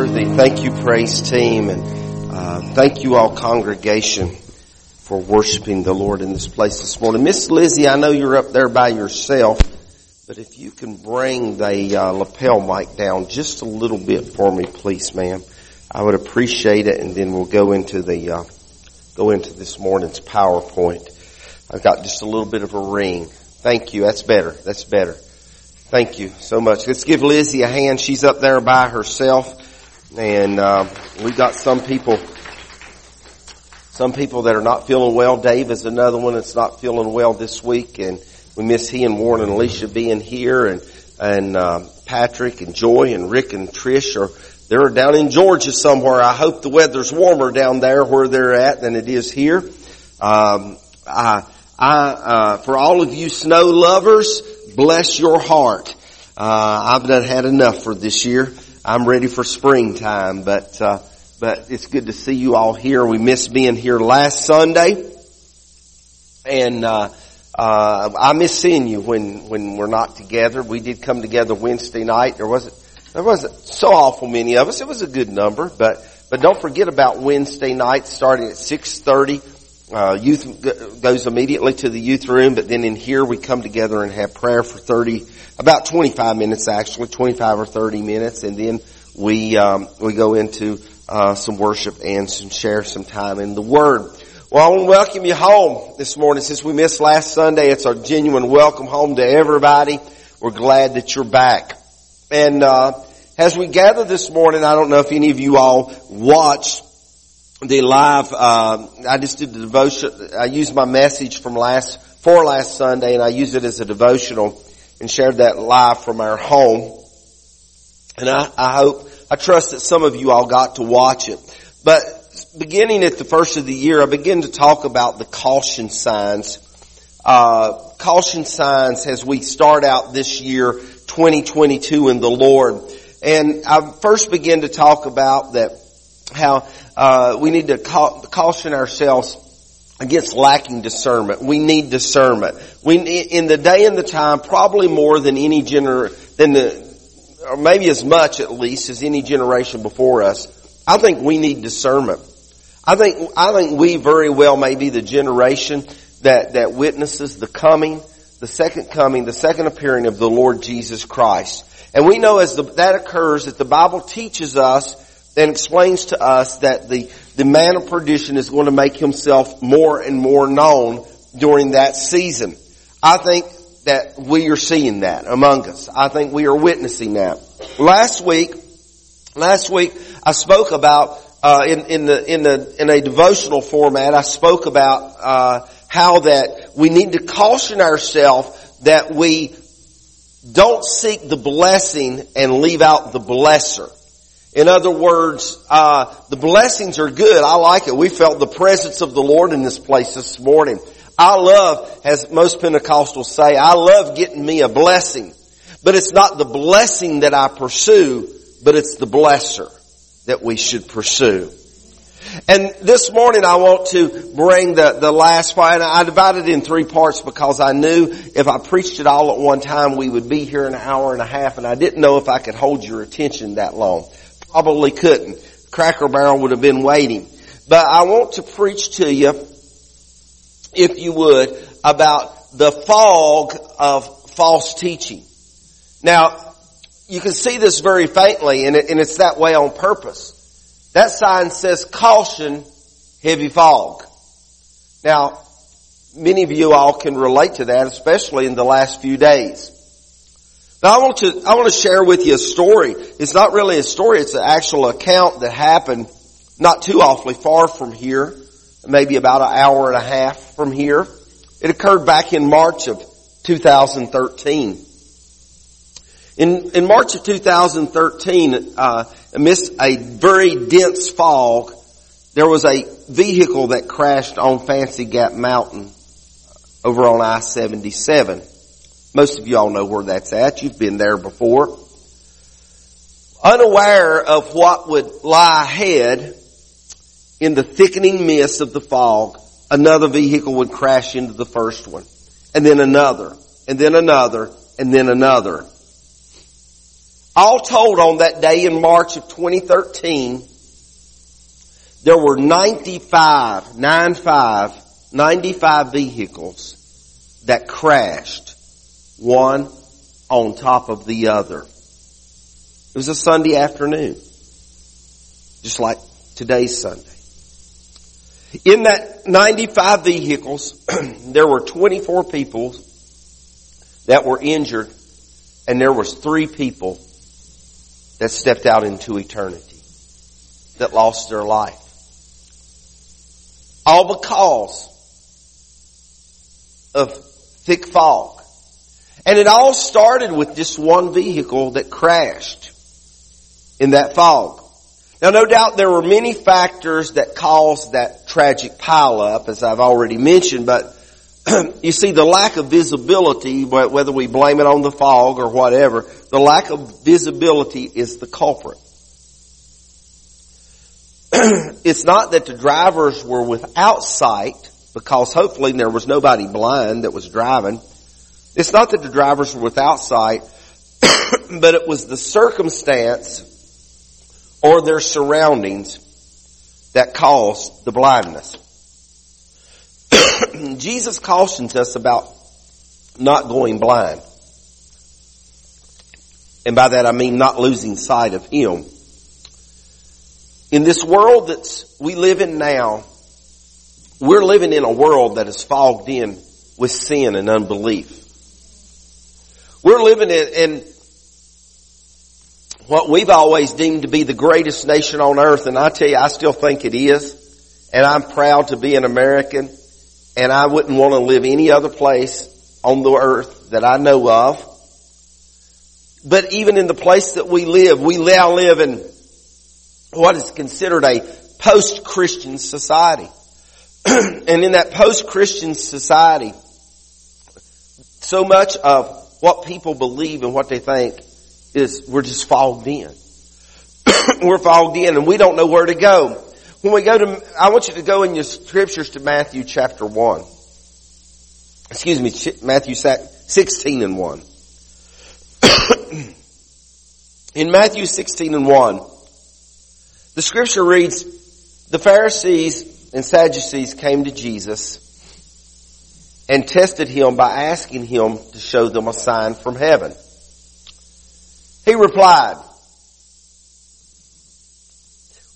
worthy. Thank you, praise team, and uh, thank you all, congregation, for worshiping the Lord in this place this morning. Miss Lizzie, I know you're up there by yourself, but if you can bring the uh, lapel mic down just a little bit for me, please, ma'am, I would appreciate it, and then we'll go into the uh, go into this morning's PowerPoint. I've got just a little bit of a ring. Thank you. That's better. That's better. Thank you so much. Let's give Lizzie a hand. She's up there by herself. And uh, we got some people, some people that are not feeling well. Dave is another one that's not feeling well this week, and we miss he and Warren and Alicia being here, and and uh, Patrick and Joy and Rick and Trish are they're down in Georgia somewhere. I hope the weather's warmer down there where they're at than it is here. Um, I, I, uh, for all of you snow lovers, bless your heart. Uh, I've not had enough for this year. I'm ready for springtime, but, uh, but it's good to see you all here. We missed being here last Sunday. And, uh, uh, I miss seeing you when, when we're not together. We did come together Wednesday night. There wasn't, there wasn't so awful many of us. It was a good number, but, but don't forget about Wednesday night starting at 630 uh, youth goes immediately to the youth room, but then in here we come together and have prayer for 30, about 25 minutes actually, 25 or 30 minutes, and then we, um, we go into, uh, some worship and some share some time in the Word. Well, I want to welcome you home this morning. Since we missed last Sunday, it's our genuine welcome home to everybody. We're glad that you're back. And, uh, as we gather this morning, I don't know if any of you all watched the live, uh, I just did the devotion, I used my message from last, for last Sunday and I used it as a devotional and shared that live from our home. And I, I hope, I trust that some of you all got to watch it. But beginning at the first of the year, I begin to talk about the caution signs. Uh, caution signs as we start out this year, 2022 in the Lord. And I first begin to talk about that how uh, we need to ca- caution ourselves against lacking discernment. We need discernment. We in the day and the time, probably more than any gener than the, or maybe as much at least as any generation before us. I think we need discernment. I think I think we very well may be the generation that that witnesses the coming, the second coming, the second appearing of the Lord Jesus Christ. And we know as the, that occurs that the Bible teaches us and explains to us that the, the man of perdition is going to make himself more and more known during that season. I think that we are seeing that among us. I think we are witnessing that. Last week, last week I spoke about uh, in, in the in the in a devotional format. I spoke about uh, how that we need to caution ourselves that we don't seek the blessing and leave out the blesser. In other words, uh, the blessings are good. I like it. We felt the presence of the Lord in this place this morning. I love, as most Pentecostals say, I love getting me a blessing. But it's not the blessing that I pursue, but it's the blesser that we should pursue. And this morning I want to bring the, the last part, I divided it in three parts because I knew if I preached it all at one time we would be here an hour and a half and I didn't know if I could hold your attention that long probably couldn't. Cracker Barrel would have been waiting. But I want to preach to you, if you would, about the fog of false teaching. Now, you can see this very faintly and, it, and it's that way on purpose. That sign says caution, heavy fog. Now, many of you all can relate to that, especially in the last few days. Now I want to, I want to share with you a story. It's not really a story, it's an actual account that happened not too awfully far from here, maybe about an hour and a half from here. It occurred back in March of 2013. In, in March of 2013, uh, amidst a very dense fog, there was a vehicle that crashed on Fancy Gap Mountain over on I-77. Most of you all know where that's at. You've been there before. Unaware of what would lie ahead in the thickening mist of the fog, another vehicle would crash into the first one. And then another. And then another. And then another. All told on that day in March of 2013, there were 95, 95, 95 vehicles that crashed, one on top of the other. It was a Sunday afternoon, just like today's Sunday. In that 95 vehicles, there were 24 people that were injured and there was three people that stepped out into eternity that lost their life. All because of thick fog. And it all started with just one vehicle that crashed in that fog. Now no doubt there were many factors that caused that tragic pileup, as I've already mentioned, but you see the lack of visibility, whether we blame it on the fog or whatever, the lack of visibility is the culprit. it's not that the drivers were without sight, because hopefully there was nobody blind that was driving. It's not that the drivers were without sight, but it was the circumstance or their surroundings that caused the blindness. Jesus cautions us about not going blind. And by that I mean not losing sight of Him. In this world that we live in now, we're living in a world that is fogged in with sin and unbelief. We're living in, in what we've always deemed to be the greatest nation on earth, and I tell you, I still think it is, and I'm proud to be an American, and I wouldn't want to live any other place on the earth that I know of. But even in the place that we live, we now live in what is considered a post-Christian society. and in that post-Christian society, so much of what people believe and what they think is we're just fogged in. we're fogged in and we don't know where to go. When we go to, I want you to go in your scriptures to Matthew chapter 1. Excuse me, Matthew 16 and 1. in Matthew 16 and 1, the scripture reads, the Pharisees and Sadducees came to Jesus and tested him by asking him to show them a sign from heaven. He replied,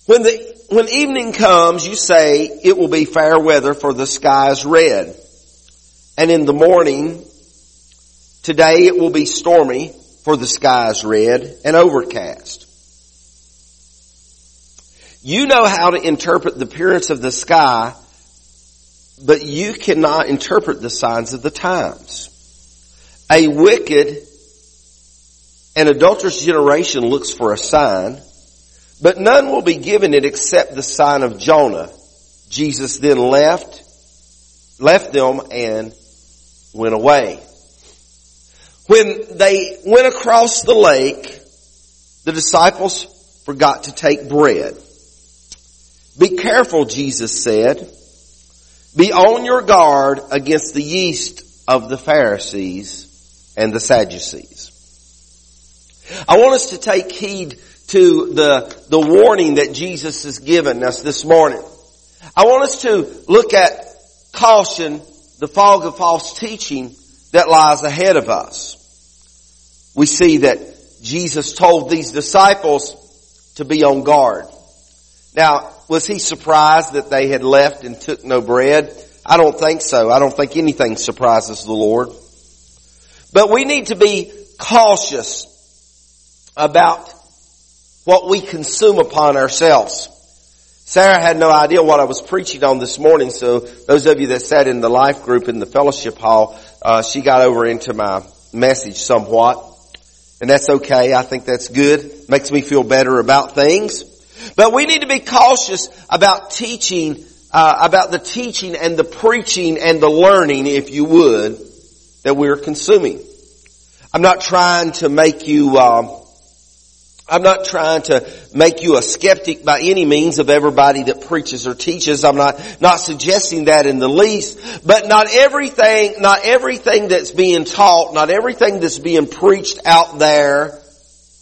when the, when evening comes, you say it will be fair weather for the sky is red. And in the morning, today it will be stormy for the sky is red and overcast. You know how to interpret the appearance of the sky, but you cannot interpret the signs of the times. A wicked and adulterous generation looks for a sign, but none will be given it except the sign of Jonah. Jesus then left, left them and went away. When they went across the lake, the disciples forgot to take bread. Be careful, Jesus said. Be on your guard against the yeast of the Pharisees and the Sadducees. I want us to take heed to the, the warning that Jesus has given us this morning. I want us to look at caution, the fog of false teaching that lies ahead of us. We see that Jesus told these disciples to be on guard. Now, was he surprised that they had left and took no bread? I don't think so. I don't think anything surprises the Lord. But we need to be cautious about what we consume upon ourselves. Sarah had no idea what I was preaching on this morning, so those of you that sat in the life group in the fellowship hall, uh, she got over into my message somewhat. And that's okay. I think that's good. Makes me feel better about things. But we need to be cautious about teaching, uh, about the teaching and the preaching and the learning, if you would, that we're consuming. I'm not trying to make you, uh, I'm not trying to make you a skeptic by any means of everybody that preaches or teaches. I'm not, not suggesting that in the least. But not everything, not everything that's being taught, not everything that's being preached out there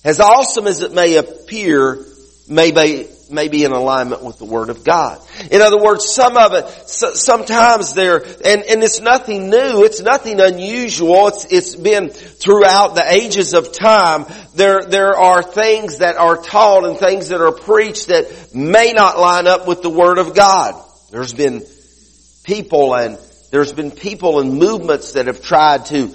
as awesome as it may appear, may be, may be in alignment with the Word of God. In other words, some of it, so, sometimes there, and, and it's nothing new, it's nothing unusual, it's, it's been throughout the ages of time, there, there are things that are taught and things that are preached that may not line up with the Word of God. There's been people and there's been people and movements that have tried to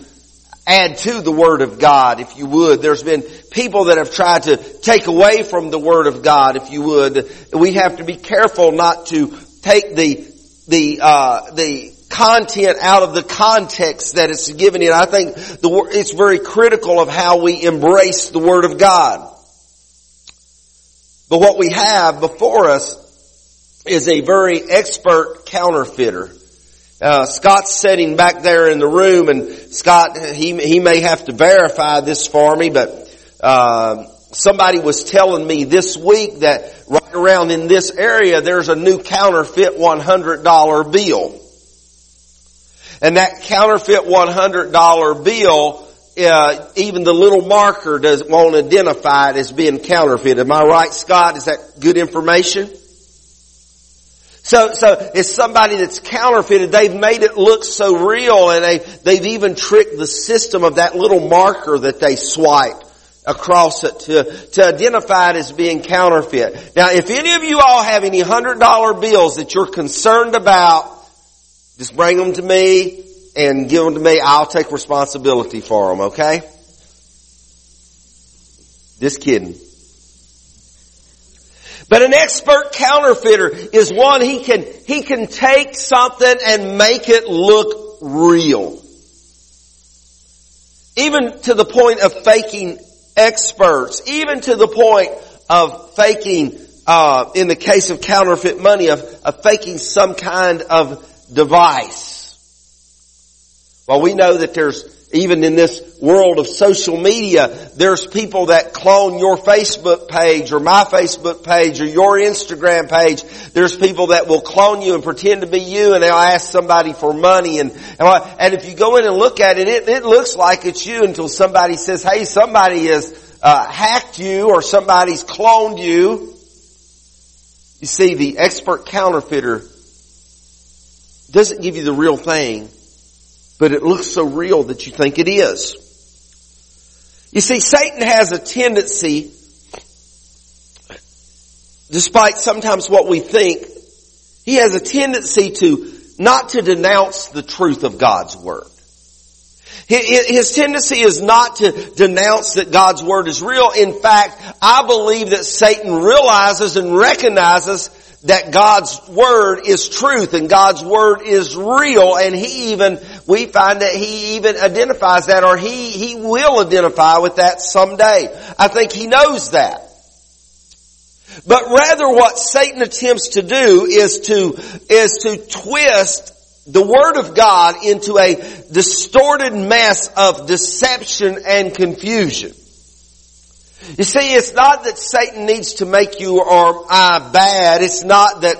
add to the Word of God, if you would. There's been people that have tried to take away from the Word of God, if you would. We have to be careful not to take the, the, uh, the content out of the context that it's given in. I think the, it's very critical of how we embrace the Word of God. But what we have before us is a very expert counterfeiter. Uh, Scott's sitting back there in the room, and Scott, he he may have to verify this for me, but uh, somebody was telling me this week that right around in this area there's a new counterfeit one hundred dollar bill, and that counterfeit one hundred dollar bill. Uh, even the little marker does won't identify it as being counterfeit. Am I right, Scott? Is that good information? So, so it's somebody that's counterfeited. They've made it look so real and they, they've even tricked the system of that little marker that they swipe across it to, to identify it as being counterfeit. Now, if any of you all have any hundred dollar bills that you're concerned about, just bring them to me and give them to me. I'll take responsibility for them, okay? Just kidding. But an expert counterfeiter is one he can, he can take something and make it look real. Even to the point of faking experts, even to the point of faking, uh, in the case of counterfeit money, of, of faking some kind of device. Well, we know that there's even in this world of social media, there's people that clone your Facebook page or my Facebook page or your Instagram page. There's people that will clone you and pretend to be you and they'll ask somebody for money and, and if you go in and look at it, it, it looks like it's you until somebody says, hey, somebody has uh, hacked you or somebody's cloned you. You see, the expert counterfeiter doesn't give you the real thing but it looks so real that you think it is. You see, Satan has a tendency, despite sometimes what we think, he has a tendency to not to denounce the truth of God's Word. His tendency is not to denounce that God's Word is real. In fact, I believe that Satan realizes and recognizes that God's Word is truth and God's Word is real and He even, we find that He even identifies that or He, He will identify with that someday. I think He knows that. But rather what Satan attempts to do is to, is to twist the Word of God into a distorted mess of deception and confusion. You see, it's not that Satan needs to make you or I bad. It's not that,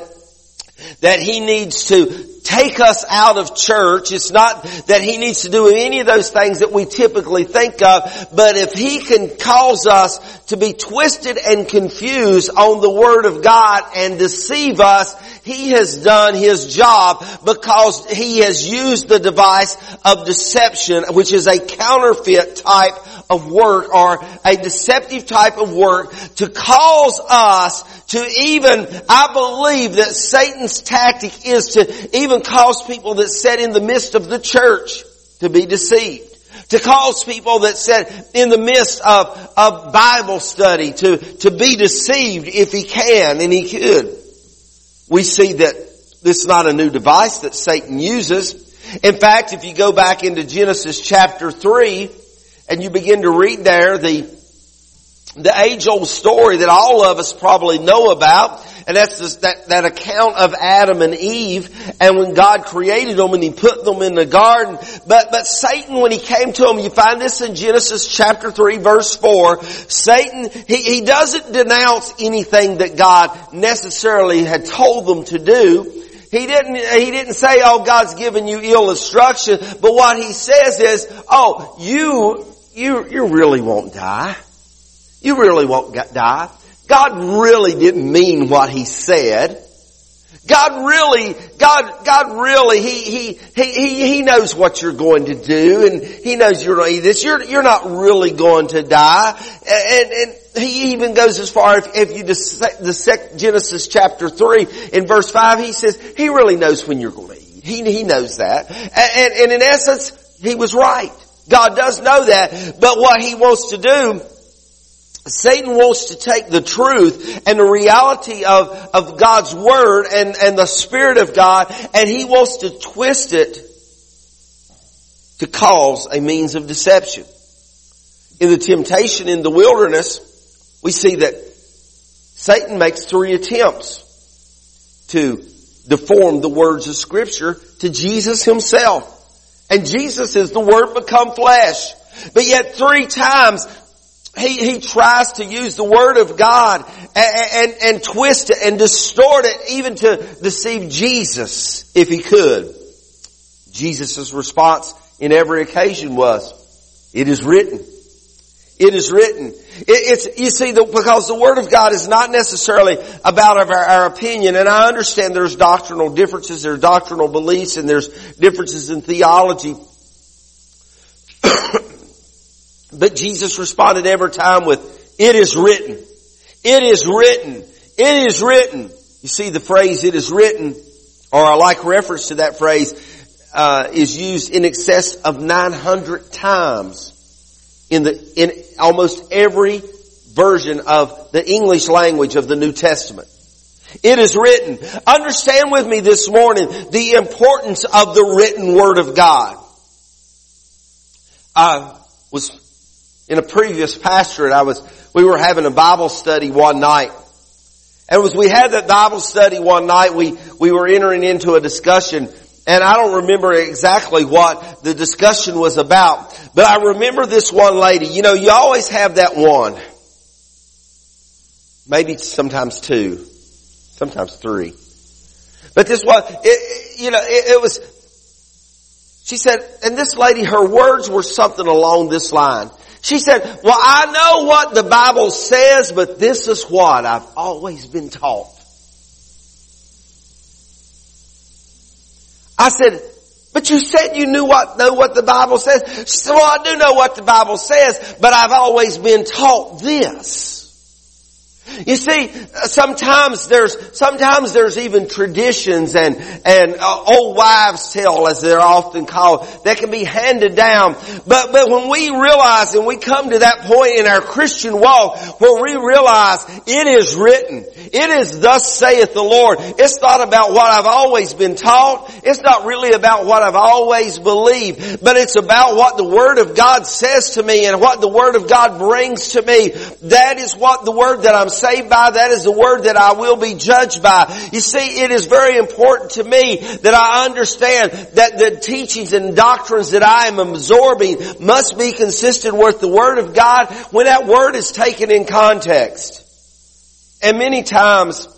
that he needs to take us out of church. It's not that he needs to do any of those things that we typically think of, but if he can cause us to be twisted and confused on the Word of God and deceive us, he has done his job because he has used the device of deception, which is a counterfeit type of work or a deceptive type of work to cause us to even, I believe that Satan's tactic is to even cause people that sit in the midst of the church to be deceived. To cause people that sit in the midst of, of Bible study to, to be deceived if he can and he could. We see that this is not a new device that Satan uses. In fact, if you go back into Genesis chapter 3, and you begin to read there the, the age old story that all of us probably know about, and that's that, that account of Adam and Eve, and when God created them and He put them in the garden. But, but Satan, when he came to them, you find this in Genesis chapter 3 verse 4, Satan, he, he doesn't denounce anything that God necessarily had told them to do. He didn't, he didn't say, oh, God's given you ill instruction, but what he says is, oh, you you, you really won't die. You really won't die. God really didn't mean what he said. God really, God, God really, he, he, he, he knows what you're going to do and He knows you're going to this. You're, you're not really going to die. And, and He even goes as far, if, if you dissect Genesis chapter 3 in verse 5, He says, He really knows when you're going to eat. He, he knows that. And, and in essence, He was right. God does know that. But what He wants to do Satan wants to take the truth and the reality of, of God's Word and, and the Spirit of God and he wants to twist it to cause a means of deception. In the temptation in the wilderness, we see that Satan makes three attempts to deform the words of scripture to Jesus himself. And Jesus is the Word become flesh. But yet three times he, he tries to use the Word of God and, and, and twist it and distort it even to deceive Jesus if he could. Jesus' response in every occasion was, it is written. It is written. It, it's, you see, the, because the Word of God is not necessarily about our, our opinion, and I understand there's doctrinal differences, there's doctrinal beliefs, and there's differences in theology. But Jesus responded every time with, it is written. It is written. It is written. You see the phrase, it is written, or a like reference to that phrase, uh, is used in excess of 900 times in the, in almost every version of the English language of the New Testament. It is written. Understand with me this morning the importance of the written Word of God. I was in a previous pastorate, I was, we were having a Bible study one night. And as we had that Bible study one night, we, we were entering into a discussion and I don't remember exactly what the discussion was about, but I remember this one lady. You know, you always have that one. Maybe sometimes two. Sometimes three. But this one, it, you know, it, it was, she said, and this lady, her words were something along this line. She said, well, I know what the Bible says, but this is what I've always been taught. I said, but you said you knew what, know what the Bible says. She said, well, I do know what the Bible says, but I've always been taught this. You see, sometimes there's, sometimes there's even traditions and, and uh, old wives' tale as they're often called that can be handed down. But, but when we realize and we come to that point in our Christian walk where we realize it is written, it is thus saith the Lord. It's not about what I've always been taught. It's not really about what I've always believed, but it's about what the Word of God says to me and what the Word of God brings to me. That is what the Word that I'm saved by, that is the word that I will be judged by. You see, it is very important to me that I understand that the teachings and doctrines that I am absorbing must be consistent with the word of God when that word is taken in context. And many times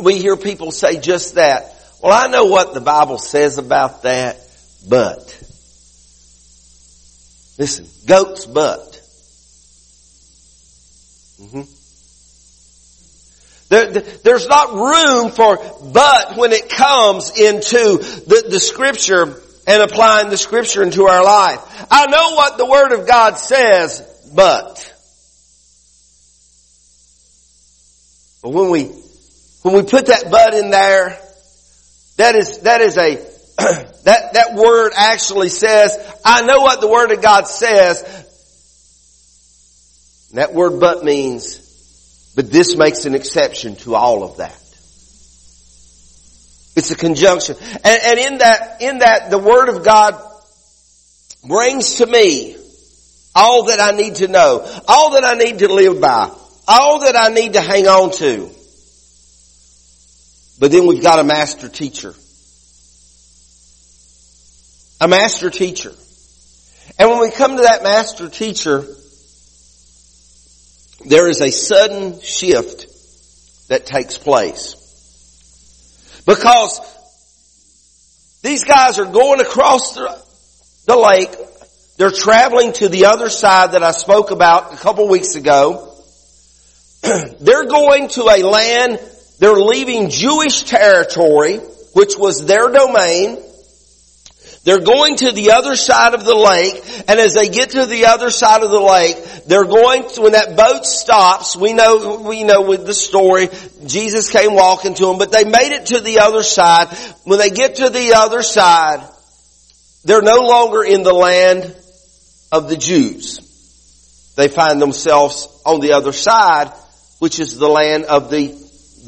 we hear people say just that. Well, I know what the Bible says about that, but listen, goat's butt. Mm-hmm. There, there's not room for but when it comes into the, the scripture and applying the scripture into our life. I know what the word of God says, but. But when we, when we put that but in there, that is, that is a, that, that word actually says, I know what the word of God says. And that word but means but this makes an exception to all of that. It's a conjunction. And, and in that, in that, the Word of God brings to me all that I need to know, all that I need to live by, all that I need to hang on to. But then we've got a master teacher. A master teacher. And when we come to that master teacher, there is a sudden shift that takes place. Because these guys are going across the, the lake they're traveling to the other side that I spoke about a couple weeks ago. they're going to a land, they're leaving Jewish territory, which was their domain. They're going to the other side of the lake, and as they get to the other side of the lake, they're going to, when that boat stops, we know, we know with the story, Jesus came walking to them, but they made it to the other side. When they get to the other side, they're no longer in the land of the Jews. They find themselves on the other side, which is the land of the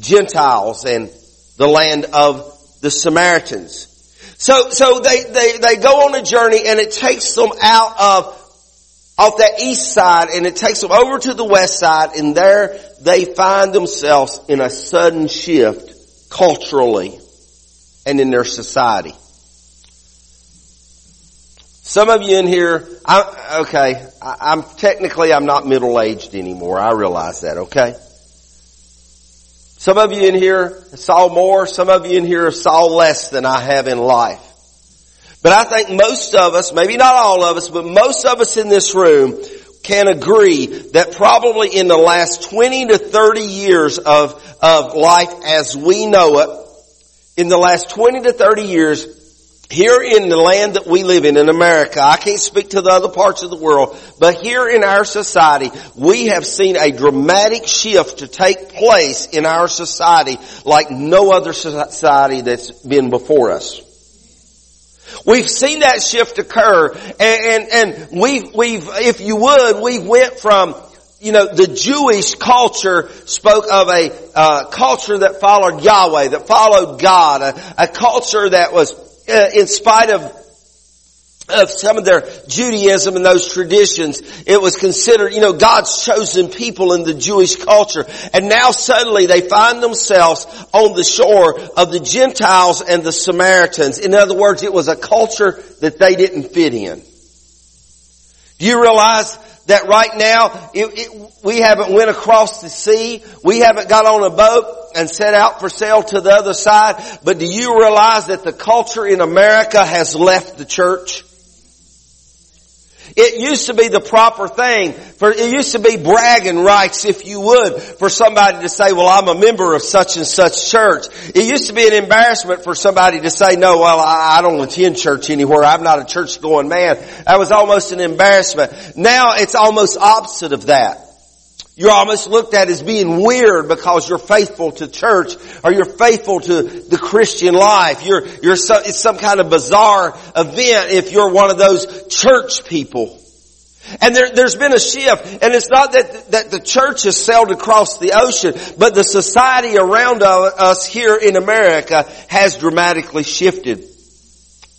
Gentiles and the land of the Samaritans. So, so they, they, they go on a journey and it takes them out of, off that east side and it takes them over to the west side and there they find themselves in a sudden shift culturally and in their society. Some of you in here, I, okay, I, am technically I'm not middle aged anymore. I realize that, okay? Some of you in here saw more, some of you in here saw less than I have in life. But I think most of us, maybe not all of us, but most of us in this room can agree that probably in the last 20 to 30 years of, of life as we know it, in the last 20 to 30 years, here in the land that we live in, in America, I can't speak to the other parts of the world, but here in our society, we have seen a dramatic shift to take place in our society like no other society that's been before us. We've seen that shift occur and, and, and we've, we've, if you would, we went from you know, the Jewish culture spoke of a uh, culture that followed Yahweh, that followed God, a, a culture that was uh, in spite of of some of their Judaism and those traditions, it was considered, you know, God's chosen people in the Jewish culture. And now suddenly they find themselves on the shore of the Gentiles and the Samaritans. In other words, it was a culture that they didn't fit in. Do you realize that right now it, it, we haven't went across the sea, we haven't got on a boat and set out for sail to the other side, but do you realize that the culture in America has left the church? It used to be the proper thing for, it used to be bragging rights, if you would, for somebody to say, well, I'm a member of such and such church. It used to be an embarrassment for somebody to say, no, well, I, I don't attend church anywhere. I'm not a church going man. That was almost an embarrassment. Now it's almost opposite of that. You're almost looked at as being weird because you're faithful to church or you're faithful to the Christian life. You're, you're so, it's some kind of bizarre event if you're one of those church people. And there, has been a shift, and it's not that, that the church has sailed across the ocean, but the society around us here in America has dramatically shifted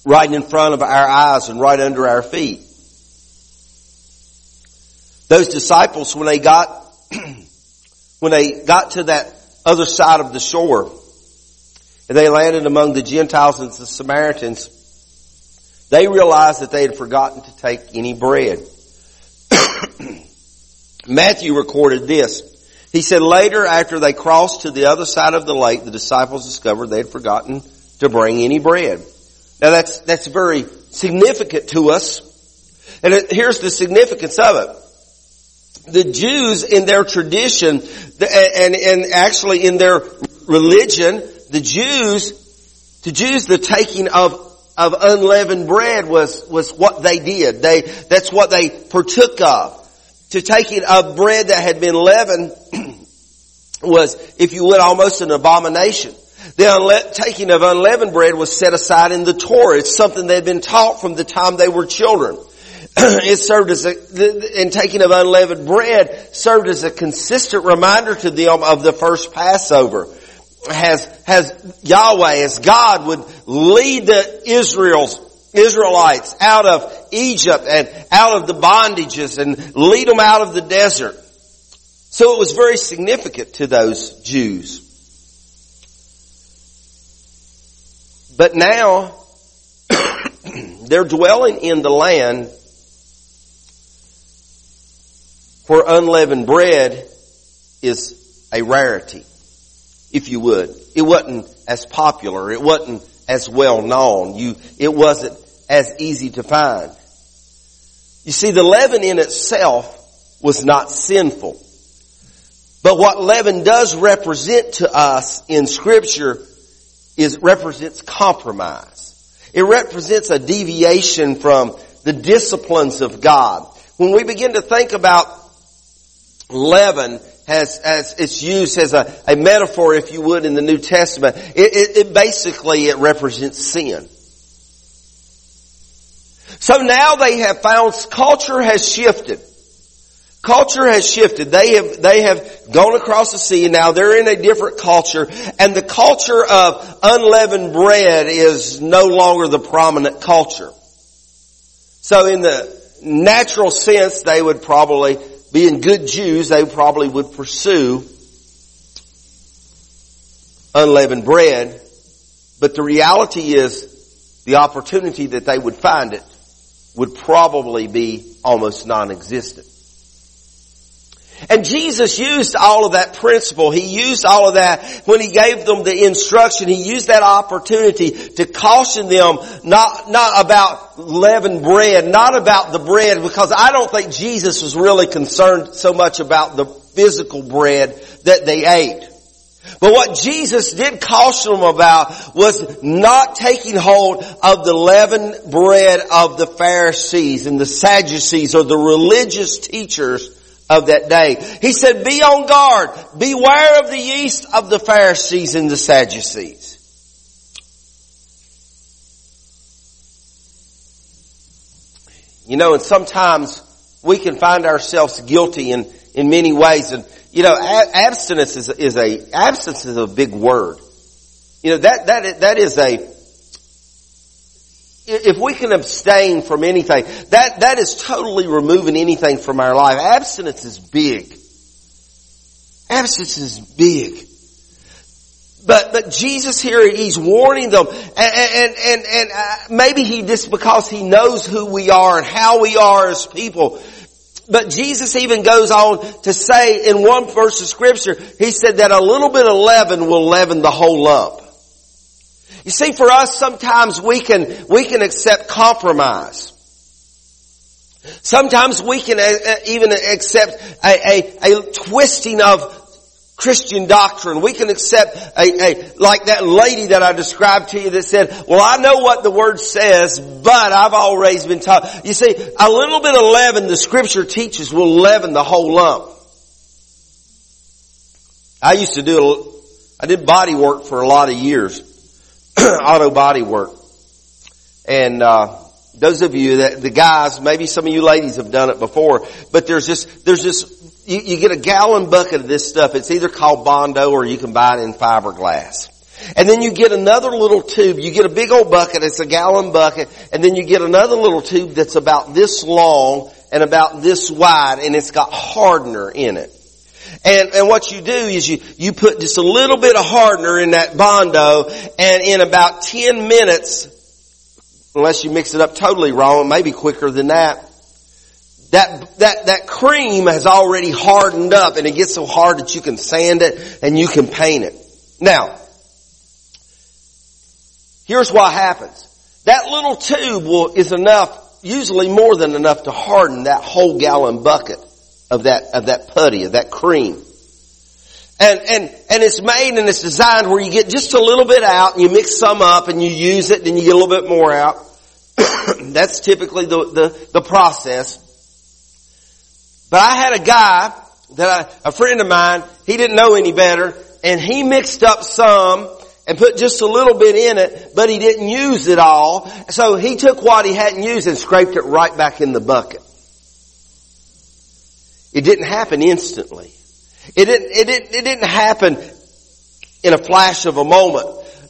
right in front of our eyes and right under our feet. Those disciples, when they got when they got to that other side of the shore, and they landed among the Gentiles and the Samaritans, they realized that they had forgotten to take any bread. Matthew recorded this. He said later after they crossed to the other side of the lake, the disciples discovered they had forgotten to bring any bread. Now that's, that's very significant to us. And it, here's the significance of it the Jews in their tradition and, and actually in their religion, the Jews, the Jews, the taking of, of unleavened bread was, was what they did. They, that's what they partook of. To taking of bread that had been leavened was, if you would, almost an abomination. The unle- taking of unleavened bread was set aside in the Torah. It's something they had been taught from the time they were children. it served as a, in taking of unleavened bread, served as a consistent reminder to them of the first Passover. Has, has Yahweh, as God would lead the Israel's, Israelites out of Egypt and out of the bondages and lead them out of the desert. So it was very significant to those Jews. But now, they're dwelling in the land for unleavened bread is a rarity, if you would. It wasn't as popular. It wasn't as well known. You, it wasn't as easy to find. You see, the leaven in itself was not sinful. But what leaven does represent to us in scripture is represents compromise. It represents a deviation from the disciplines of God. When we begin to think about leaven has, as it's used as a, a metaphor, if you would, in the New Testament, it, it, it basically, it represents sin. So now they have found, culture has shifted. Culture has shifted. They have, they have gone across the sea and now they're in a different culture and the culture of unleavened bread is no longer the prominent culture. So in the natural sense, they would probably, being good Jews, they probably would pursue unleavened bread. But the reality is the opportunity that they would find it would probably be almost non-existent. And Jesus used all of that principle. He used all of that when He gave them the instruction. He used that opportunity to caution them not, not about leavened bread, not about the bread, because I don't think Jesus was really concerned so much about the physical bread that they ate. But what Jesus did caution them about was not taking hold of the leavened bread of the Pharisees and the Sadducees or the religious teachers of that day. He said, be on guard. Beware of the yeast of the Pharisees and the Sadducees. You know, and sometimes we can find ourselves guilty in, in many ways. And, you know, abstinence is, is a, abstinence is a big word. You know, that, that, that is a, if we can abstain from anything, that, that is totally removing anything from our life. Abstinence is big. Abstinence is big. But, but Jesus here, He's warning them, and, and, and, and uh, maybe He just because He knows who we are and how we are as people, but Jesus even goes on to say in one verse of scripture, He said that a little bit of leaven will leaven the whole lump. You see, for us, sometimes we can, we can accept compromise. Sometimes we can uh, uh, even accept a, a, a twisting of Christian doctrine. We can accept a, a, like that lady that I described to you that said, well, I know what the word says, but I've always been taught. You see, a little bit of leaven the scripture teaches will leaven the whole lump. I used to do, I did body work for a lot of years. auto body work. And, uh, those of you that, the guys, maybe some of you ladies have done it before, but there's this, there's this, you, you get a gallon bucket of this stuff. It's either called Bondo or you can buy it in fiberglass. And then you get another little tube. You get a big old bucket. It's a gallon bucket. And then you get another little tube that's about this long and about this wide and it's got hardener in it. And, and what you do is you, you put just a little bit of hardener in that Bondo and in about 10 minutes, unless you mix it up totally wrong, maybe quicker than that, that, that, that cream has already hardened up and it gets so hard that you can sand it and you can paint it. Now, here's what happens. That little tube will, is enough, usually more than enough to harden that whole gallon bucket of that, of that putty, of that cream. And, and, and it's made and it's designed where you get just a little bit out and you mix some up and you use it and you get a little bit more out. That's typically the, the, the process. But I had a guy that I, a friend of mine, he didn't know any better and he mixed up some and put just a little bit in it, but he didn't use it all. So he took what he hadn't used and scraped it right back in the bucket. It didn't happen instantly. It didn't, it didn't, it didn't happen in a flash of a moment.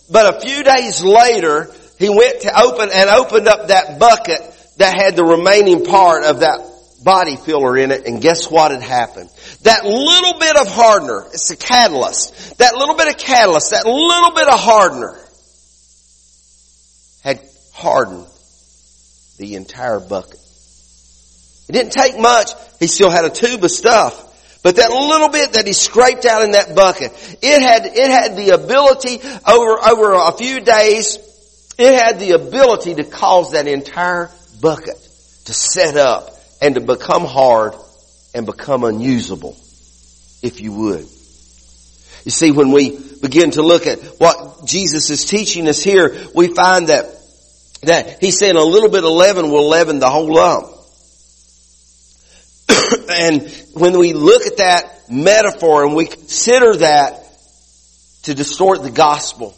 But a few days later, he went to open and opened up that bucket that had the remaining part of that body filler in it and guess what had happened? That little bit of hardener, it's a catalyst, that little bit of catalyst, that little bit of hardener had hardened the entire bucket. It didn't take much. He still had a tube of stuff. But that little bit that he scraped out in that bucket, it had, it had the ability over, over a few days, it had the ability to cause that entire bucket to set up and to become hard and become unusable, if you would. You see, when we begin to look at what Jesus is teaching us here, we find that, that he's saying a little bit of leaven will leaven the whole lump. and when we look at that metaphor and we consider that to distort the gospel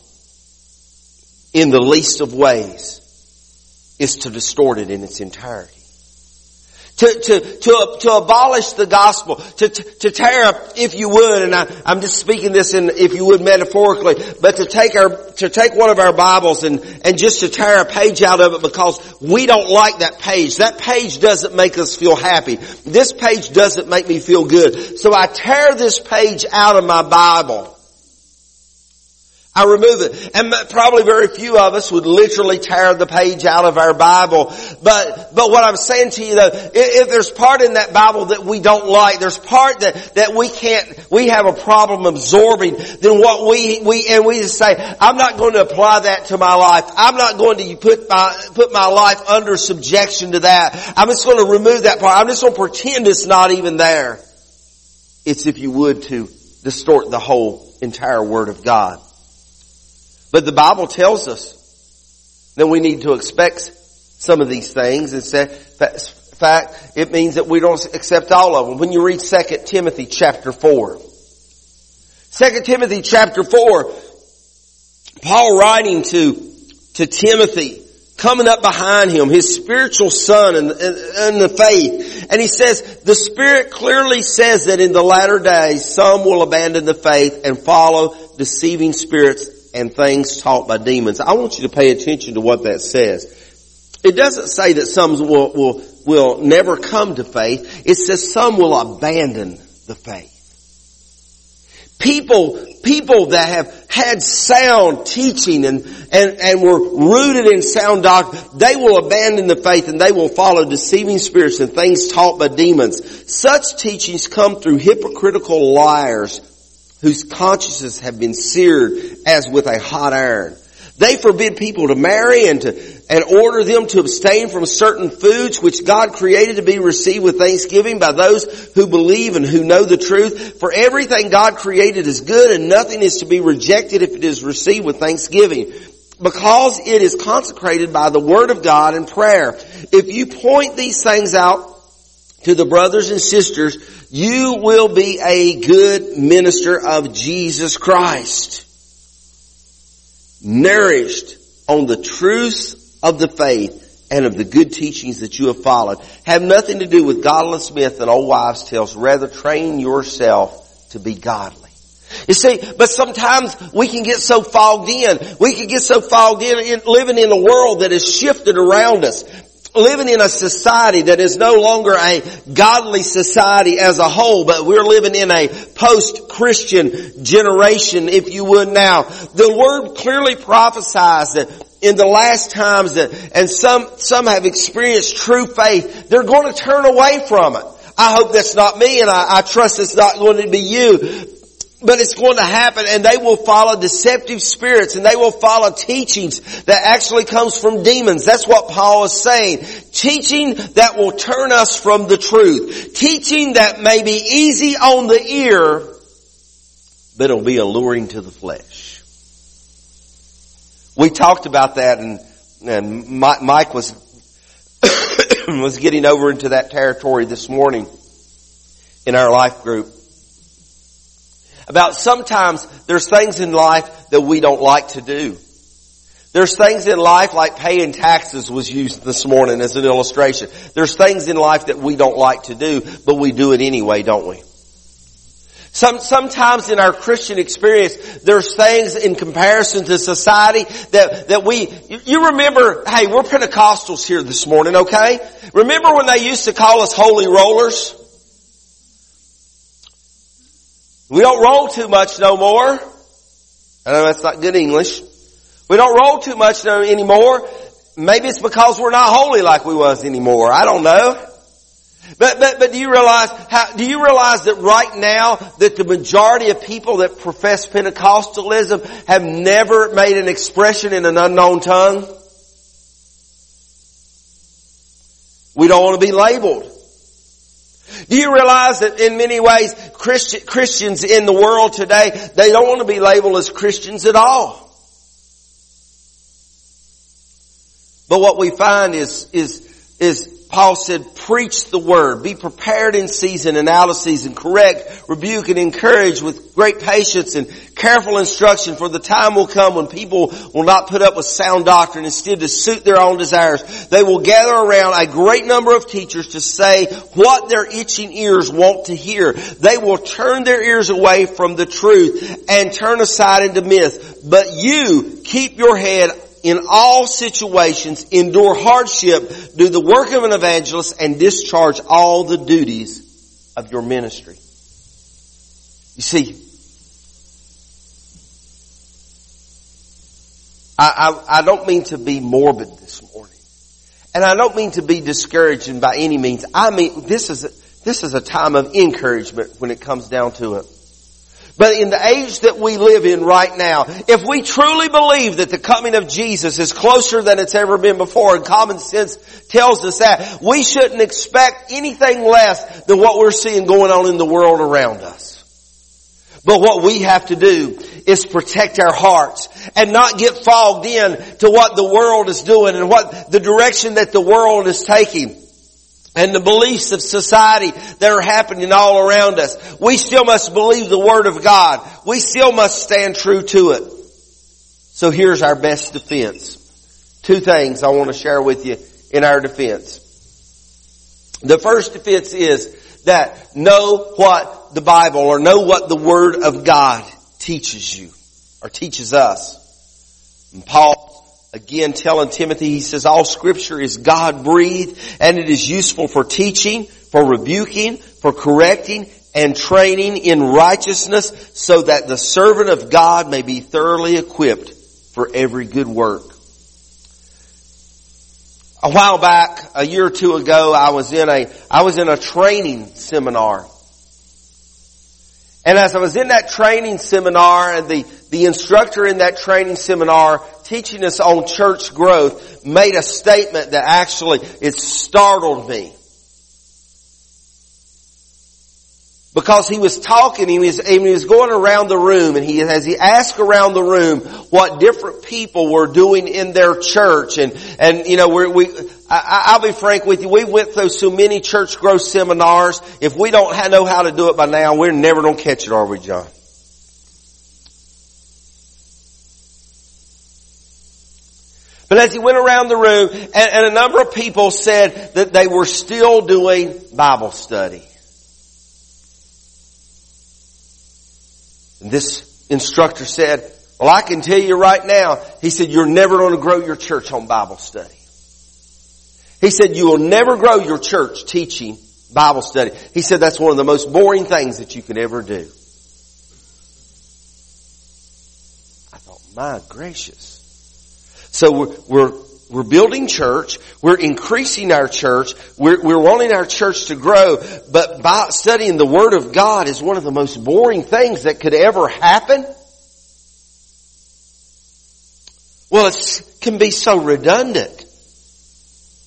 in the least of ways is to distort it in its entirety to, to, to, to abolish the gospel, to, to, to tear up, if you would, and I, I'm just speaking this in, if you would, metaphorically, but to take our, to take one of our Bibles and, and just to tear a page out of it because we don't like that page. That page doesn't make us feel happy. This page doesn't make me feel good. So I tear this page out of my Bible I remove it. And probably very few of us would literally tear the page out of our Bible. But, but what I'm saying to you though, if there's part in that Bible that we don't like, there's part that, that we can't, we have a problem absorbing, then what we, we, and we just say, I'm not going to apply that to my life. I'm not going to put my, put my life under subjection to that. I'm just going to remove that part. I'm just going to pretend it's not even there. It's if you would to distort the whole entire Word of God. But the Bible tells us that we need to expect some of these things say, fact, it means that we don't accept all of them. When you read 2 Timothy chapter 4, 2 Timothy chapter 4, Paul writing to, to Timothy, coming up behind him, his spiritual son in, in, in, the faith. And he says, the Spirit clearly says that in the latter days, some will abandon the faith and follow deceiving spirits and things taught by demons. I want you to pay attention to what that says. It doesn't say that some will, will, will never come to faith. It says some will abandon the faith. People, people that have had sound teaching and, and, and were rooted in sound doctrine, they will abandon the faith and they will follow deceiving spirits and things taught by demons. Such teachings come through hypocritical liars whose consciences have been seared as with a hot iron. They forbid people to marry and to, and order them to abstain from certain foods which God created to be received with thanksgiving by those who believe and who know the truth. For everything God created is good and nothing is to be rejected if it is received with thanksgiving. Because it is consecrated by the word of God and prayer. If you point these things out to the brothers and sisters, you will be a good minister of Jesus Christ. Nourished on the truths of the faith and of the good teachings that you have followed. Have nothing to do with godless myth and old wives' tales. Rather train yourself to be godly. You see, but sometimes we can get so fogged in. We can get so fogged in, in living in a world that has shifted around us living in a society that is no longer a godly society as a whole, but we're living in a post-Christian generation, if you would now. The word clearly prophesies that in the last times that, and some, some have experienced true faith, they're going to turn away from it. I hope that's not me and I, I trust it's not going to be you. But it's going to happen and they will follow deceptive spirits and they will follow teachings that actually comes from demons. That's what Paul is saying. Teaching that will turn us from the truth. Teaching that may be easy on the ear, but it'll be alluring to the flesh. We talked about that and, and Mike was, was getting over into that territory this morning in our life group about sometimes there's things in life that we don't like to do. There's things in life like paying taxes was used this morning as an illustration. There's things in life that we don't like to do, but we do it anyway, don't we? Some, sometimes in our Christian experience, there's things in comparison to society that, that we, you remember, hey, we're Pentecostals here this morning, okay? Remember when they used to call us holy rollers? We don't roll too much no more. I know that's not good English. We don't roll too much no, anymore. Maybe it's because we're not holy like we was anymore. I don't know. But, but, but do you realize how, do you realize that right now that the majority of people that profess Pentecostalism have never made an expression in an unknown tongue? We don't want to be labeled. Do you realize that in many ways Christi- Christians in the world today, they don't want to be labeled as Christians at all. But what we find is, is, is Paul said, preach the word. Be prepared in season and out of season. Correct, rebuke, and encourage with great patience and careful instruction for the time will come when people will not put up with sound doctrine. Instead to suit their own desires. They will gather around a great number of teachers to say what their itching ears want to hear. They will turn their ears away from the truth and turn aside into myth. But you keep your head in all situations, endure hardship, do the work of an evangelist, and discharge all the duties of your ministry. You see, I, I, I don't mean to be morbid this morning. And I don't mean to be discouraging by any means. I mean, this is, a, this is a time of encouragement when it comes down to it. But in the age that we live in right now, if we truly believe that the coming of Jesus is closer than it's ever been before, and common sense tells us that, we shouldn't expect anything less than what we're seeing going on in the world around us. But what we have to do is protect our hearts and not get fogged in to what the world is doing and what the direction that the world is taking and the beliefs of society that are happening all around us. We still must believe the Word of God. We still must stand true to it. So here's our best defense. Two things I want to share with you in our defense. The first defense is that know what the Bible or know what the Word of God teaches you or teaches us. And Paul again telling Timothy, he says, all scripture is God breathed and it is useful for teaching, for rebuking, for correcting, and training in righteousness so that the servant of God may be thoroughly equipped for every good work. A while back, a year or two ago, I was in a, I was in a training seminar. And as I was in that training seminar and the, the instructor in that training seminar teaching us on church growth made a statement that actually, it startled me. Because he was talking, he was, he was going around the room and he, as he asked around the room what different people were doing in their church and, and you know, we we, I, will be frank with you, we went through so many church growth seminars. If we don't know how to do it by now, we're never gonna catch it, are we, John? But as he went around the room, and, and a number of people said that they were still doing Bible study. And this instructor said, well, I can tell you right now, he said, you're never going to grow your church on Bible study. He said, you will never grow your church teaching Bible study. He said that's one of the most boring things that you can ever do. I thought, my gracious. So we're, we're, we're building church. We're increasing our church. We're, we're wanting our church to grow. But by studying the Word of God is one of the most boring things that could ever happen. Well, it can be so redundant.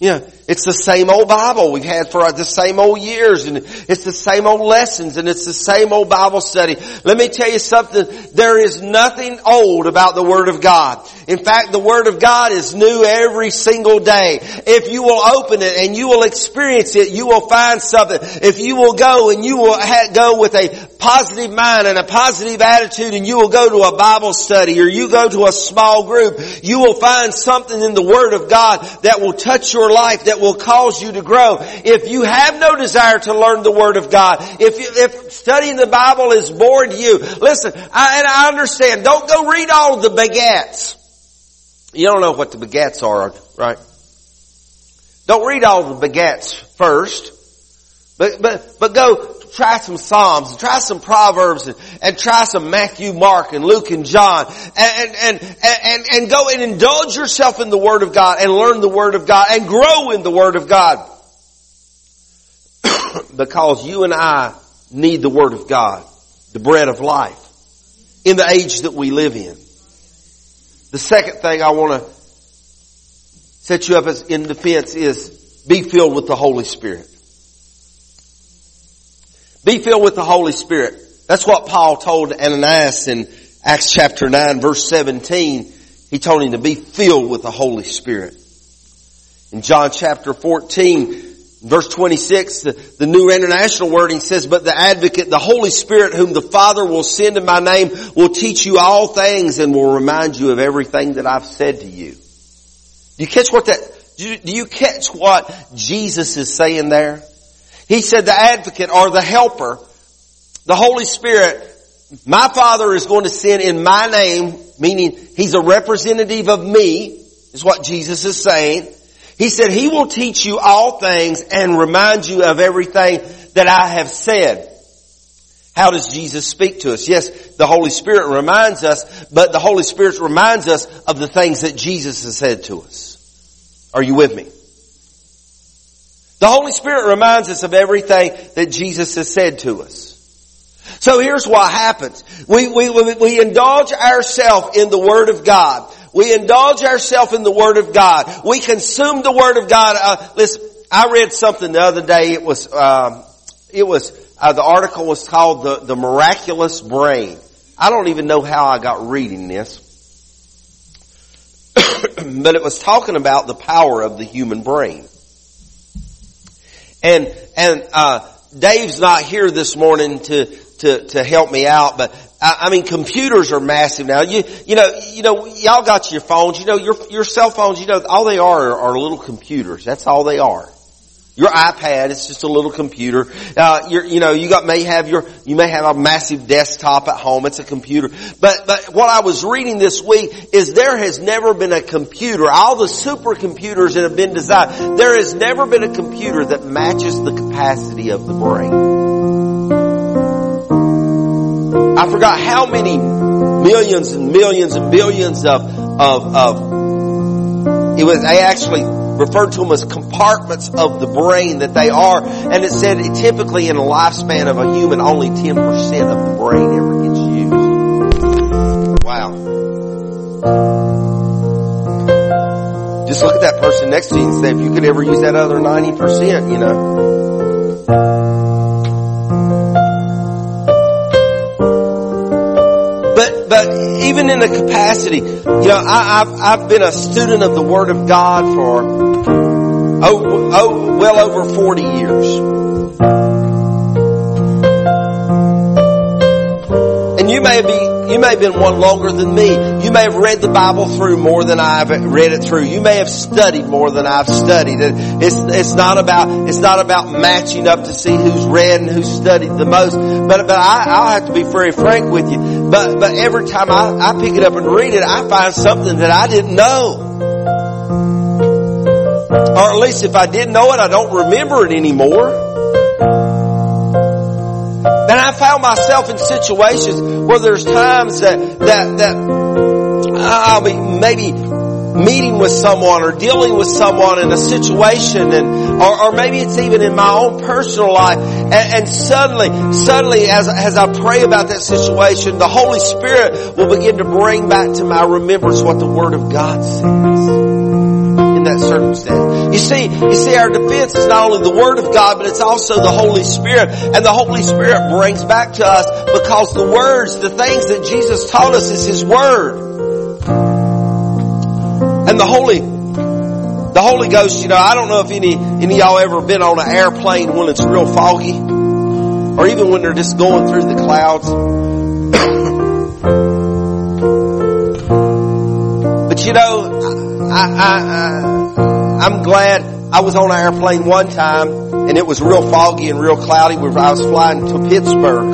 You know, it's the same old Bible we've had for the same old years and it's the same old lessons and it's the same old Bible study. Let me tell you something. There is nothing old about the Word of God. In fact, the Word of God is new every single day. If you will open it and you will experience it, you will find something. If you will go and you will go with a positive mind and a positive attitude and you will go to a Bible study or you go to a small group, you will find something in the Word of God that will touch your life, that will cause you to grow. If you have no desire to learn the Word of God, if you, if studying the Bible is boring to you, listen, I, and I understand, don't go read all the begats. You don't know what the begats are, right? Don't read all the begats first, but, but, but go try some Psalms, and try some Proverbs, and, and, try some Matthew, Mark, and Luke, and John, and, and, and, and, go and indulge yourself in the Word of God, and learn the Word of God, and grow in the Word of God. because you and I need the Word of God, the bread of life, in the age that we live in. The second thing I want to set you up as in defense is be filled with the Holy Spirit. Be filled with the Holy Spirit. That's what Paul told Ananias in Acts chapter 9 verse 17. He told him to be filled with the Holy Spirit. In John chapter 14, verse 26, the, the New International Wording says, but the advocate, the Holy Spirit whom the Father will send in my name will teach you all things and will remind you of everything that I've said to you. Do you catch what that, do you, do you catch what Jesus is saying there? He said the advocate or the helper, the Holy Spirit, my Father is going to send in my name, meaning He's a representative of me, is what Jesus is saying. He said He will teach you all things and remind you of everything that I have said. How does Jesus speak to us? Yes, the Holy Spirit reminds us, but the Holy Spirit reminds us of the things that Jesus has said to us. Are you with me? The Holy Spirit reminds us of everything that Jesus has said to us. So here's what happens. We, we, we indulge ourselves in the Word of God. We indulge ourselves in the Word of God. We consume the Word of God. Uh, listen, I read something the other day. It was, um, it was, uh, the article was called the, the Miraculous Brain. I don't even know how I got reading this. but it was talking about the power of the human brain. And, and, uh, Dave's not here this morning to, to, to help me out, but I, mean, computers are massive now. You, you know, you know, y'all got your phones, you know, your, your cell phones, you know, all they are are, are little computers. That's all they are. Your iPad is just a little computer. Uh, you know, you got may have your, you may have a massive desktop at home. It's a computer. But but what I was reading this week is there has never been a computer. All the supercomputers that have been designed, there has never been a computer that matches the capacity of the brain. I forgot how many millions and millions and billions of, of, of, it was, they actually referred to them as compartments of the brain that they are. And it said typically in a lifespan of a human, only 10% of the brain ever gets used. Wow. Just look at that person next to you and say, if you could ever use that other 90%, you know. Even in the capacity, you know, I, have I've been a student of the Word of God for, oh, oh, well over 40 years. And you may be you may have been one longer than me. You may have read the Bible through more than I've read it through. You may have studied more than I've studied. It's, it's not about, it's not about matching up to see who's read and who's studied the most. But, but I, I'll have to be very frank with you. But, but every time I, I pick it up and read it, I find something that I didn't know. Or at least if I didn't know it, I don't remember it anymore. And I found myself in situations where there's times that, that, that I'll be maybe meeting with someone or dealing with someone in a situation and, or, or maybe it's even in my own personal life and, and suddenly, suddenly as, as I pray about that situation, the Holy Spirit will begin to bring back to my remembrance what the Word of God says in that circumstance. You see, you see our defense is not only the Word of God, but it's also the Holy Spirit. And the Holy Spirit brings back to us because the words, the things that Jesus taught us is His Word. And the Holy, the Holy Ghost, you know, I don't know if any, any y'all ever been on an airplane when it's real foggy or even when they're just going through the clouds. but you know, I, I, I, I'm glad I was on an airplane one time and it was real foggy and real cloudy. I was flying to Pittsburgh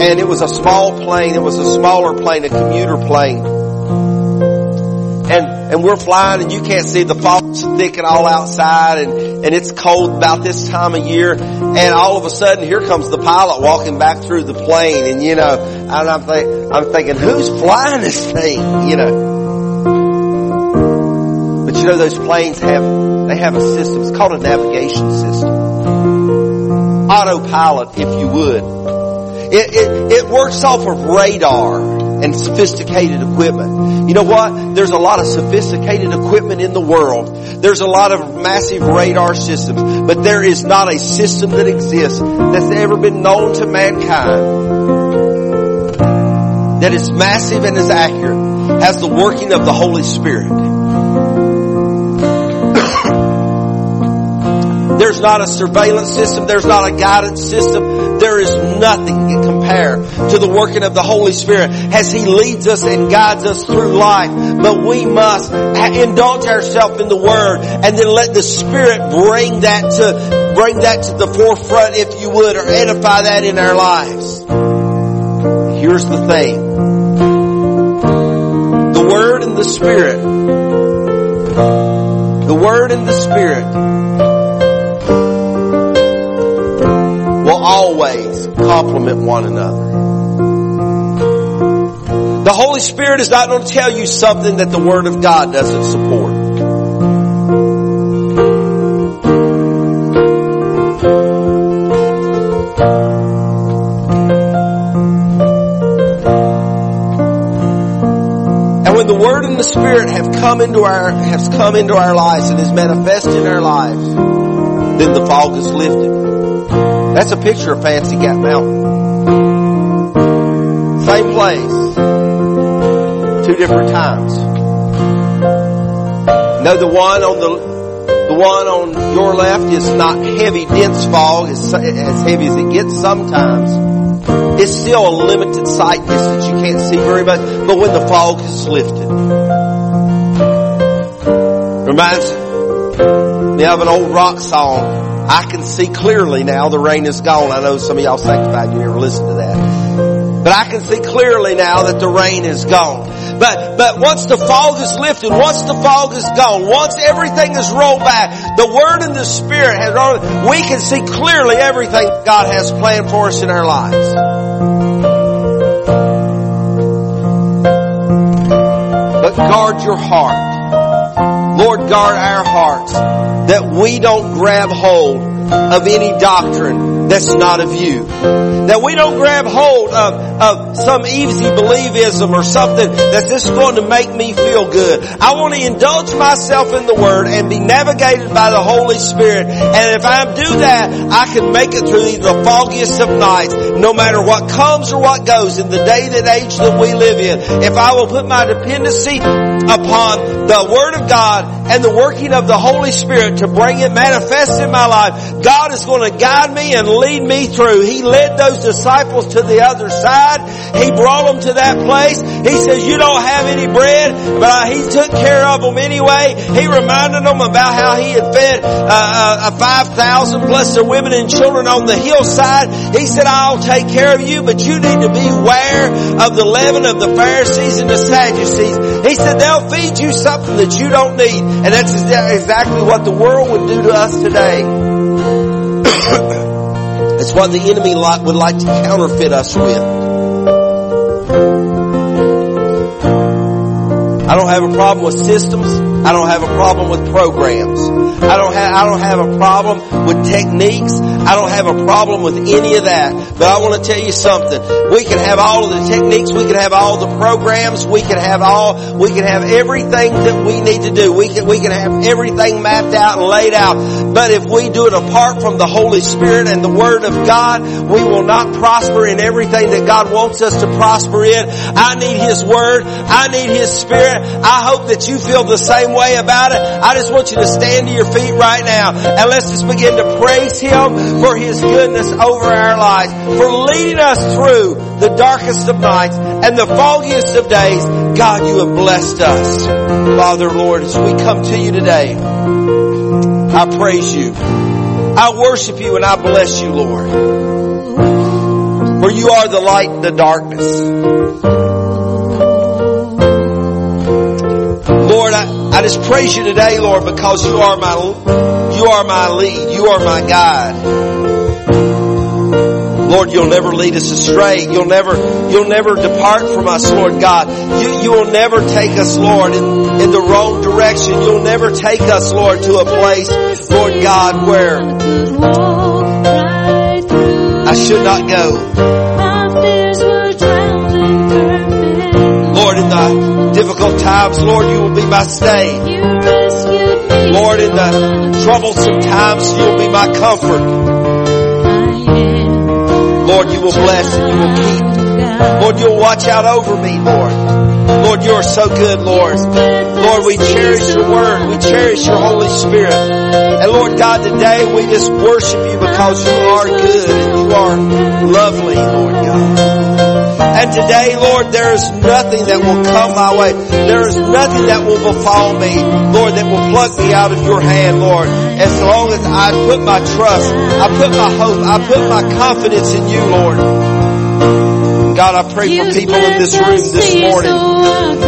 and it was a small plane. It was a smaller plane, a commuter plane and, we're flying and you can't see the fog's thick and all outside and, and it's cold about this time of year and all of a sudden here comes the pilot walking back through the plane and you know, and I'm, think, I'm thinking, who's flying this thing? You know. But you know those planes have, they have a system, it's called a navigation system. Autopilot, if you would. It, it, it works off of radar. And sophisticated equipment. You know what? There's a lot of sophisticated equipment in the world. There's a lot of massive radar systems, but there is not a system that exists that's ever been known to mankind that is massive and is accurate, has the working of the Holy Spirit. There's not a surveillance system. There's not a guidance system. There is nothing in compare to the working of the Holy Spirit as He leads us and guides us through life. But we must indulge ourselves in the Word and then let the Spirit bring that to, bring that to the forefront if you would or edify that in our lives. Here's the thing. The Word and the Spirit. The Word and the Spirit always complement one another. The Holy Spirit is not going to tell you something that the Word of God doesn't support. And when the Word and the Spirit have come into our, has come into our lives and is manifested in our lives, then the fog is lifted. That's a picture of Fancy Gap Mountain. Same place. Two different times. No, the one on the, the one on your left is not heavy, dense fog. It's as heavy as it gets sometimes. It's still a limited sight distance. You can't see very much. But when the fog is lifted, reminds me of an old rock song. I can see clearly now the rain is gone. I know some of y'all sanctified, you never listened to that. But I can see clearly now that the rain is gone. But, but once the fog is lifted, once the fog is gone, once everything is rolled back, the Word and the Spirit has we can see clearly everything God has planned for us in our lives. But guard your heart. Lord, guard our hearts that we don't grab hold of any doctrine that's not of you. That we don't grab hold of, of some easy believism or something that's just going to make me feel good. I want to indulge myself in the Word and be navigated by the Holy Spirit. And if I do that, I can make it through the foggiest of nights, no matter what comes or what goes in the day that age that we live in. If I will put my dependency upon the Word of God and the working of the Holy Spirit to bring it manifest in my life, God is going to guide me and lead me through. He led those disciples to the other side. He brought them to that place. He says, you don't have any bread, but He took care of them anyway. He reminded them about how He had fed uh, uh, 5,000 plus the women and children on the hillside. He said, I'll take care of you, but you need to be aware of the leaven of the Pharisees and the Sadducees. He said, they'll feed you something that you don't need. And that's exactly what the world would do to us today. it's what the enemy would like to counterfeit us with. I don't have a problem with systems. I don't have a problem with programs. I don't have, I don't have a problem with techniques. I don't have a problem with any of that. But I want to tell you something. We can have all of the techniques. We can have all the programs. We can have all, we can have everything that we need to do. We can, we can have everything mapped out and laid out. But if we do it apart from the Holy Spirit and the Word of God, we will not prosper in everything that God wants us to prosper in. I need His Word. I need His Spirit. I hope that you feel the same way about it, I just want you to stand to your feet right now and let's just begin to praise Him for His goodness over our lives, for leading us through the darkest of nights and the foggiest of days. God, you have blessed us. Father, Lord, as we come to you today, I praise you. I worship you and I bless you, Lord. For you are the light in the darkness. Lord, I, I just praise you today, Lord, because you are my, you are my lead. You are my guide. Lord, you'll never lead us astray. You'll never, you'll never depart from us, Lord God. You, you will never take us, Lord, in, in the wrong direction. You'll never take us, Lord, to a place, Lord God, where I should not go. Difficult times, Lord, you will be my stay. Lord, in the troublesome times, you'll be my comfort. Lord, you will bless and you will keep. Lord, you'll watch out over me, Lord. Lord, you are so good, Lord. Lord, we cherish your word. We cherish your Holy Spirit. And Lord God, today we just worship you because you are good and you are lovely, Lord God. And today, Lord, there is nothing that will come my way. There is nothing that will befall me, Lord, that will pluck me out of your hand, Lord. As long as I put my trust, I put my hope, I put my confidence in you, Lord. God, I pray for people in this room this morning,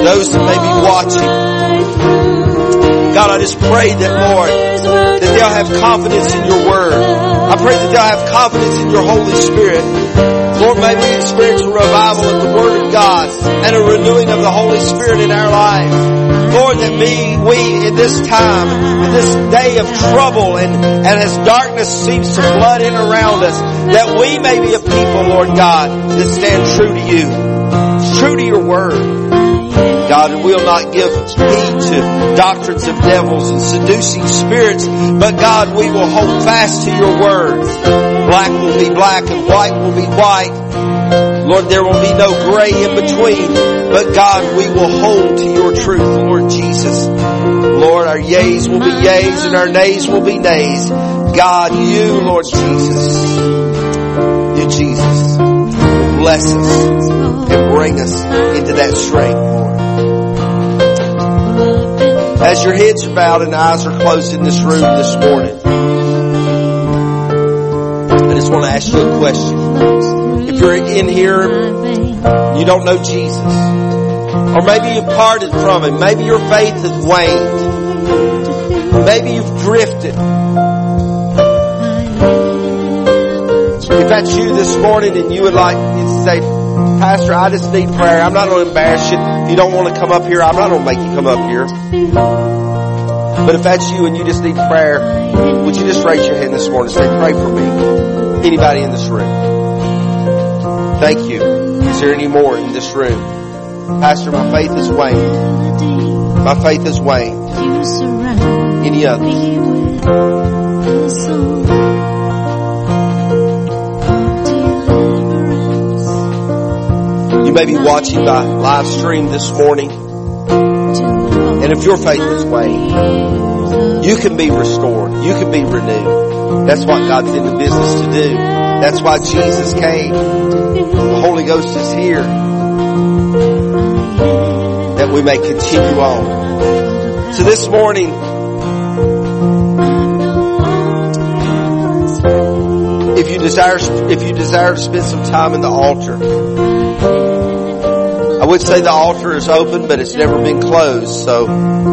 those that may be watching. God, I just pray that, Lord, that they'll have confidence in your word. I pray that they'll have confidence in your Holy Spirit. Lord, may we experience a revival of the Word of God and a renewing of the Holy Spirit in our lives. Lord, that we, we in this time, in this day of trouble and, and as darkness seems to flood in around us, that we may be a people, Lord God, that stand true to you, true to your Word. God, and we'll not give heed to doctrines of devils and seducing spirits, but God, we will hold fast to your word. Black will be black and white will be white. Lord, there will be no gray in between. But God, we will hold to your truth, Lord Jesus. Lord, our yays will be yays and our nays will be nays. God, you, Lord Jesus, you Jesus, bless us and bring us into that strength, Lord. As your heads are bowed and eyes are closed in this room this morning, I just want to ask you a question. If you're in here, you don't know Jesus, or maybe you've parted from Him, maybe your faith has waned, maybe you've drifted. If that's you this morning and you would like to say, Pastor, I just need prayer. I'm not going to embarrass you. You don't want to come up here, I'm not going to make you come up here. But if that's you and you just need prayer, would you just raise your hand this morning and say, pray for me? Anybody in this room? Thank you. Is there any more in this room? Pastor, my faith is waned. My faith is waned. Any others? You may be watching by live stream this morning. And if your faith is waned, you can be restored. You can be renewed. That's what God's in the business to do. That's why Jesus came. The Holy Ghost is here. That we may continue on. So this morning, if you desire, if you desire to spend some time in the altar, I would say the altar is open, but it's never been closed. So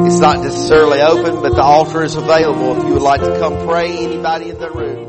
it's not necessarily open, but the altar is available if you would like to come pray. Anybody in the room.